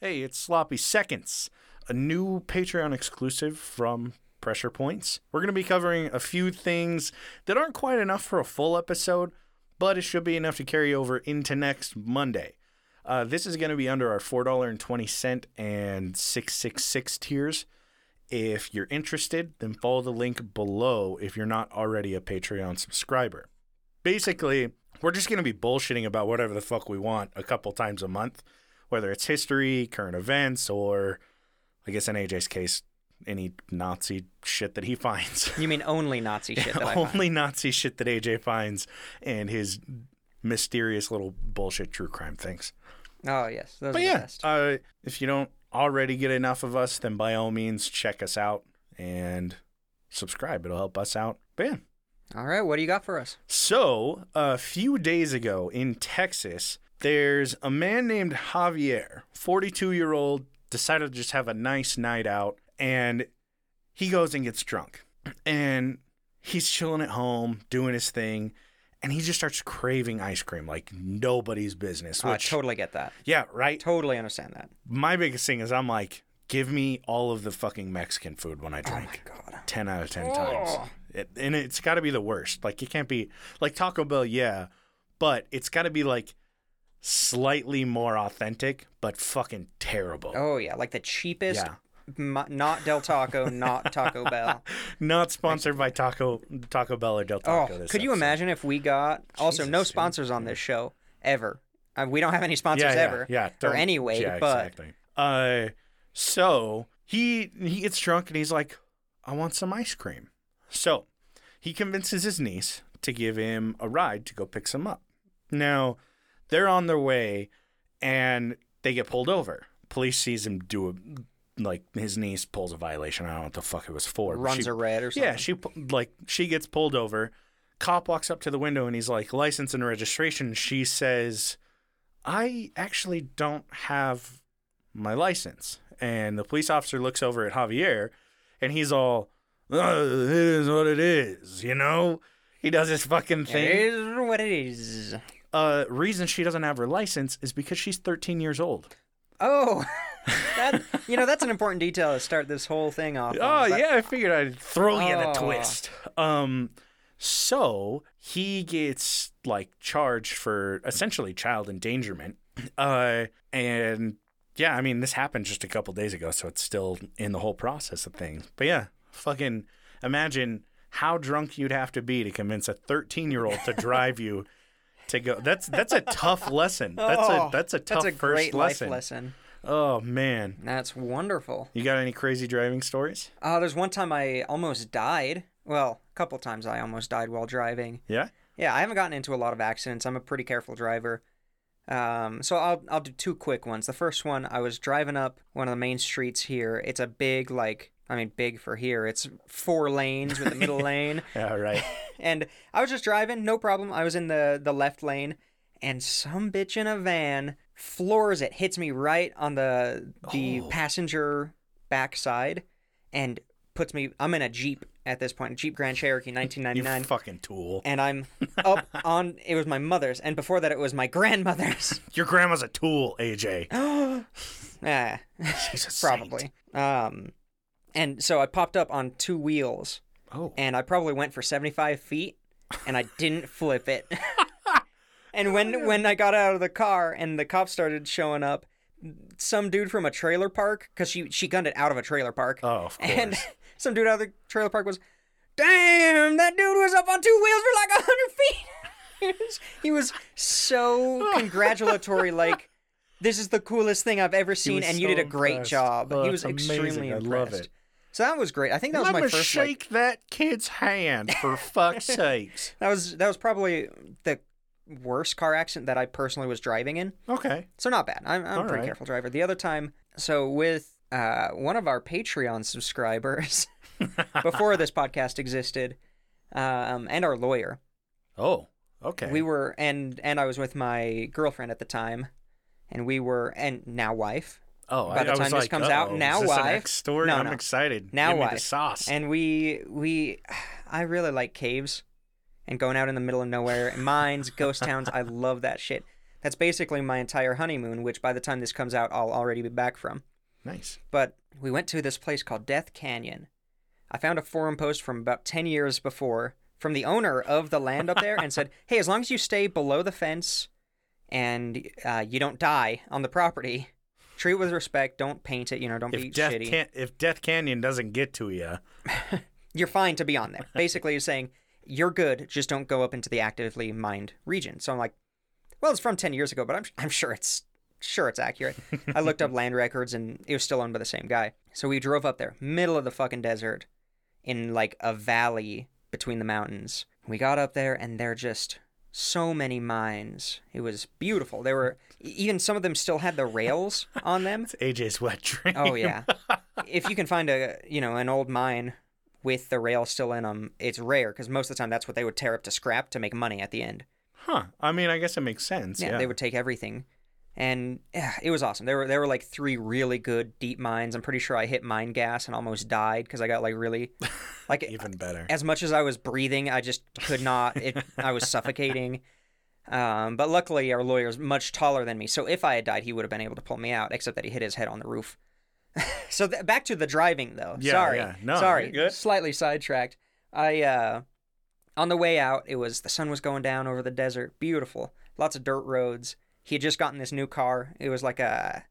Hey, it's Sloppy Seconds, a new Patreon exclusive from Pressure Points. We're going to be covering a few things that aren't quite enough for a full episode, but it should be enough to carry over into next Monday. Uh, this is going to be under our $4.20 and 666 tiers. If you're interested, then follow the link below if you're not already a Patreon subscriber. Basically, we're just going to be bullshitting about whatever the fuck we want a couple times a month, whether it's history, current events, or I guess in AJ's case, any Nazi shit that he finds. You mean only Nazi shit that? Only Nazi shit that AJ finds and his mysterious little bullshit true crime things. Oh yes, those But are the yeah, best. uh, if you don't already get enough of us, then by all means check us out and subscribe. It'll help us out. But yeah. All right, what do you got for us? So, a few days ago in Texas, there's a man named Javier, 42 year old, decided to just have a nice night out, and he goes and gets drunk. And he's chilling at home, doing his thing, and he just starts craving ice cream like nobody's business. I totally get that. yeah, right? Totally understand that. My biggest thing is I'm like, give me all of the fucking Mexican food when I Oh my drink. god. 10 out of 10 times. Oh. It, and it's got to be the worst. Like, it can't be like Taco Bell, yeah, but it's got to be like slightly more authentic, but fucking terrible. Oh yeah, like the cheapest. Yeah. m- not Del Taco, not Taco Bell. Not sponsored by Taco Taco Bell or Del Oh, Taco. this could you episode. imagine if we got also no Jesus, dude. sponsors on this show ever? Uh, we don't have any sponsors yeah, yeah, ever. Yeah, or anyway, yeah, but exactly. Uh, so he he gets drunk and he's like, "I want some ice cream." So he convinces his niece to give him a ride to go pick some up. Now they're on their way and they get pulled over. Police sees him do a like his niece pulls a violation. I don't know what the fuck it was for. runs she- a red or something. yeah, she like she gets pulled over. Cop walks up to the window and he's like, "License and registration." She says, "I actually don't have my license." And the police officer looks over at Javier, and he's all, "Uh, "It is what it is," you know. He does his fucking thing. is what it is. Uh, reason she doesn't have her license is because she's 13 years old. Oh, that you know that's an important detail to start this whole thing off. on, Oh but- yeah, I figured I'd throw you the Oh. twist. Um, so he gets like charged for essentially child endangerment. Uh, and yeah, I mean this happened just a couple days ago, so it's still in the whole process of things. But yeah, fucking imagine how drunk you'd have to be to convince a 13 year old to drive you. To go, that's that's a tough lesson. That's Oh, a that's a tough That's a first great lesson. life lesson. Oh man, That's wonderful. you got any crazy driving stories? Uh, there's one time I almost died. Well, a couple times I almost died while driving. Yeah. Yeah, I haven't gotten into a lot of accidents. I'm a pretty careful driver. Um, so I'll I'll do two quick ones. The first one, I was driving up one of the main streets here. It's a big like I mean big for here. It's four lanes with the middle lane. Yeah. Right. And I was just driving, no problem. I was in the the left lane, and some bitch in a van floors it, hits me right on the the Oh. passenger backside, and puts me. I'm in a Jeep at this point, a Jeep Grand Cherokee, You 1999, fucking tool. and I'm up on. It was my mother's, and before that, it was my grandmother's. Your grandma's a tool, AJ. ah, She's a saint. probably. Um, and so I popped up on two wheels. Oh. and I probably went for 75 feet and I didn't flip it. and when when I got out of the car and the cops started showing up, some dude from a trailer park cuz she she gunned it out of a trailer park. Oh, of course. and some dude out of the trailer park was Damn, that dude was up on two wheels for like 100 feet. he, was, so congratulatory like this is the coolest thing I've ever seen and you did a great impressed. job. Oh, he was extremely amazing. I impressed. love it. So that was great. I think that was Let my me first like, shake that kid's hand for fuck's sakes. That was that was probably the worst car accident that I personally was driving in. Okay. So not bad. I'm, I'm a pretty right. careful driver. The other time, so with uh, one of our Patreon subscribers before this podcast existed, um, and our lawyer, Oh. Okay. we were and and I was with my girlfriend at the time, and we were and now wife, Oh, by I, the time this like, comes out, uh-oh, now is this an wife- X story? No, I'm excited. Now Give the sauce. and we we I really like caves and going out in the middle of nowhere, mines, ghost towns. I love that shit. That's basically my entire honeymoon, which by the time this comes out, I'll already be back from. Nice. But we went to this place called Death Canyon. I found a forum post from about 10 years before from the owner of the land up there and said, hey, as long as you stay below the fence and uh, you don't die on the property, treat with respect. Don't paint it. You know, don't be Death shitty. can if Death Canyon doesn't get to you, You're fine to be on there. Basically, you're saying you're good. Just don't go up into the actively mined region. So I'm like, well, it's from 10 years ago, but I'm I'm sure it's sure it's accurate. I looked up land records and it was still owned by the same guy. So we drove up there, middle of the fucking desert, in like a valley between the mountains. We got up there and they're just so many mines. It was beautiful. There were even some of them still had the rails on them. it's AJ's wet dream. Oh yeah. if you can find a you know an old mine with the rail still in them, it's rare because most of the time that's what they would tear up to scrap to make money at the end. Huh. I mean, I guess it makes sense. Yeah, Yeah. they would take everything, and yeah, it was awesome. There were there were like three really good deep mines. I'm pretty sure I hit mine gas and almost died because I got like really like Even better. as much as I was breathing, I just could not. It I was suffocating. Um, but luckily, our lawyer lawyer's much taller than me, so if I had died, he would have been able to pull me out. Except that he hit his head on the roof. so th- back to the driving, though. Yeah, sorry, yeah. No, sorry, good. slightly sidetracked. I uh, on the way out, it was the sun was going down over the desert, beautiful, lots of dirt roads. He had just gotten this new car. It was like a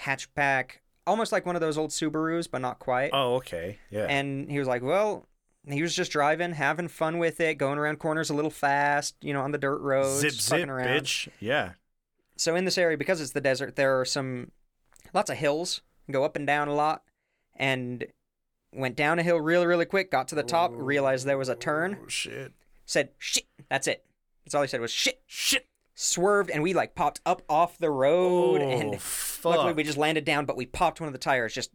hatchback, almost like one of those old Subarus, but not quite. Oh, okay. Yeah. And he was like, well, he was just driving, having fun with it, going around corners a little fast, you know, on the dirt roads, zip fucking zip, around. bitch. Yeah. So in this area, because it's the desert, there are some lots of hills, go up and down a lot, and went down a hill really, really quick, got to the top, realized there was a turn, Oh, shit. said, shit, that's it. That's all he said was shit. Shit. Swerved, and we like popped up off the road, oh, and fuck. luckily we just landed down, but we popped one of the tires, just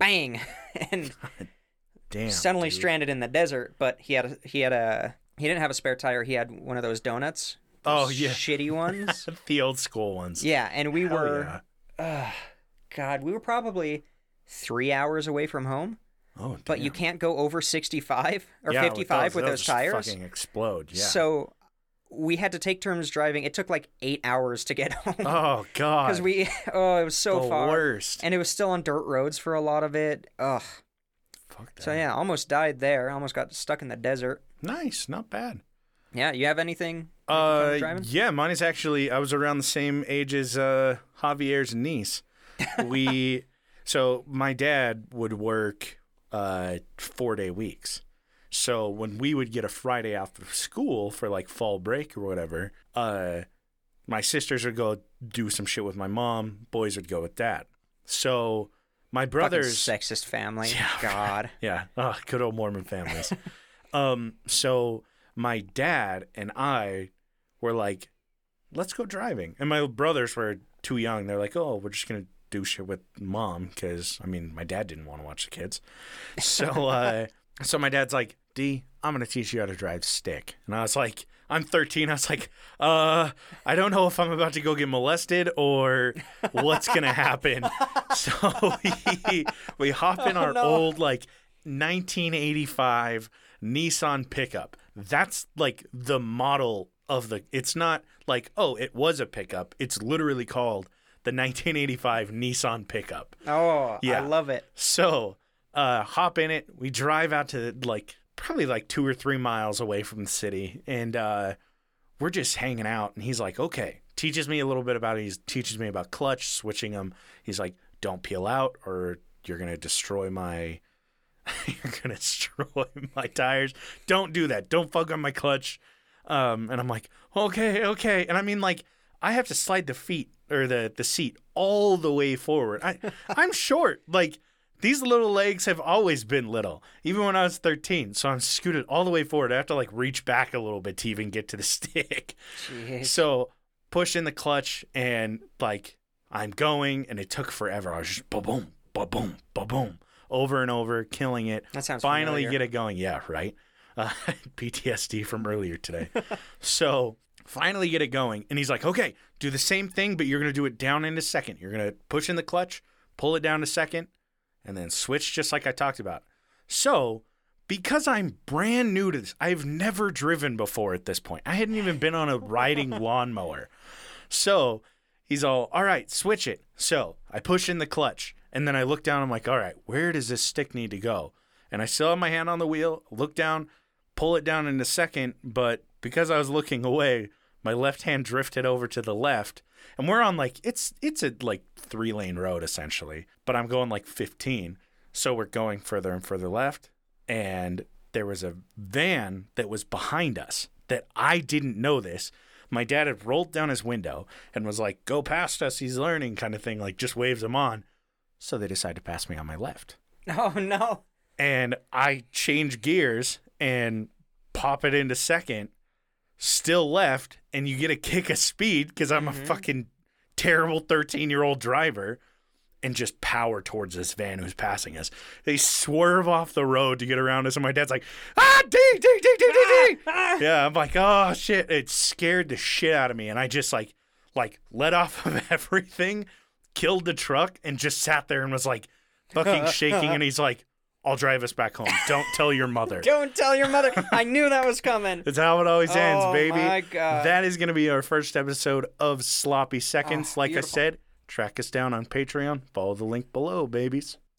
bang, and Damn. suddenly dude. stranded in the desert. But he had a, he had a he didn't have a spare tire. He had one of those donuts. Oh, yeah. shitty ones. the old school ones. yeah, and we Hell were, yeah. uh, God, we were probably three hours away from home. Oh, But you can't go over sixty-five or Yeah, fifty-five with those, those, they'll tires. Fucking explode. Yeah. So we had to take turns driving. It took like eight hours to get home oh god. because we oh it was so the far worst. and it was still on dirt roads for a lot of it. Ugh. Fuck that. So yeah, almost died there. Almost got stuck in the desert. Nice. Not bad. Yeah, you have anything? Uh, driving? yeah, mine is actually. I was around the same age as uh, Javier's niece. We, so my dad would work uh, four day weeks. So when we would get a Friday off of school for like fall break or whatever, uh, my sisters would go do some shit with my mom. Boys would go with dad. So my Fucking brothers, sexist family. Yeah. God. yeah, oh, good old Mormon families. um, so my dad and I were like, let's go driving. And my brothers were too young. They're like, oh, we're just going to do shit with mom because, I mean, my dad didn't want to watch the kids. So, uh, so my dad's like, D, I'm going to teach you how to drive stick. And I was like, I'm 13. I was like, uh, I don't know if I'm about to go get molested or what's going to happen. so we, we hop in Oh, our no. old, like, 1985 Nissan pickup. That's like the model of the. It's not like oh, it was a pickup. It's literally called the 1985 Nissan pickup. Oh, Yeah. I love it. So, uh, hop in it. We drive out to like probably like two or three miles away from the city, and uh, we're just hanging out. And he's like, "Okay," teaches me a little bit about it. He teaches me about clutch switching them. He's like, "Don't peel out, or you're gonna destroy my." you're gonna destroy my tires. Don't do that. Don't fuck on my clutch. Um, and I'm like, okay, okay. And I mean, like, I have to slide the feet or the the seat all the way forward. I I'm short. Like these little legs have always been little, even when I was 13. So I'm scooted all the way forward. I have to like reach back a little bit to even get to the stick. Jeez. So push in the clutch and like I'm going, and it took forever. I was just ba boom, ba boom, ba boom, over and over, killing it. That sounds Finally familiar. get it going. Yeah, right. Uh, PTSD from earlier today. so finally get it going, and he's like, "Okay, do the same thing, but you're gonna do it down into second. You're gonna push in the clutch, pull it down a second, and then switch just like I talked about." So because I'm brand new to this, I've never driven before at this point. I hadn't even been on a riding lawnmower. So he's all, all right, switch it. So I push in the clutch and then I look down. I'm like, all right, where does this stick need to go? And I still have my hand on the wheel, look down, pull it down in a second. But because I was looking away, my left hand drifted over to the left. And we're on like, it's, it's a like three lane road essentially, but I'm going like 15. So we're going further and further left. And there was a van that was behind us that I didn't know this. My dad had rolled down his window and was like, go past us, he's learning, kind of thing, like just waves him on. So they decide to pass me on my left. Oh no. And I change gears and pop it into second, still left, and you get a kick of speed because I'm a fucking terrible 13 year old driver and just power towards this van who's passing us. They swerve off the road to get around us, and my dad's like, ah, D, D, D, D, D, D. Yeah, I'm like, oh shit. It scared the shit out of me. And I just like, like let off of everything, killed the truck, and just sat there and was like fucking shaking. And he's like, I'll drive us back home. Don't tell your mother. Don't tell your mother. I knew that was coming. That's how it always ends, Oh, baby. my God. That is going to be our first episode of Sloppy Seconds. Oh, like beautiful. I said, track us down on Patreon. Follow the link below, babies.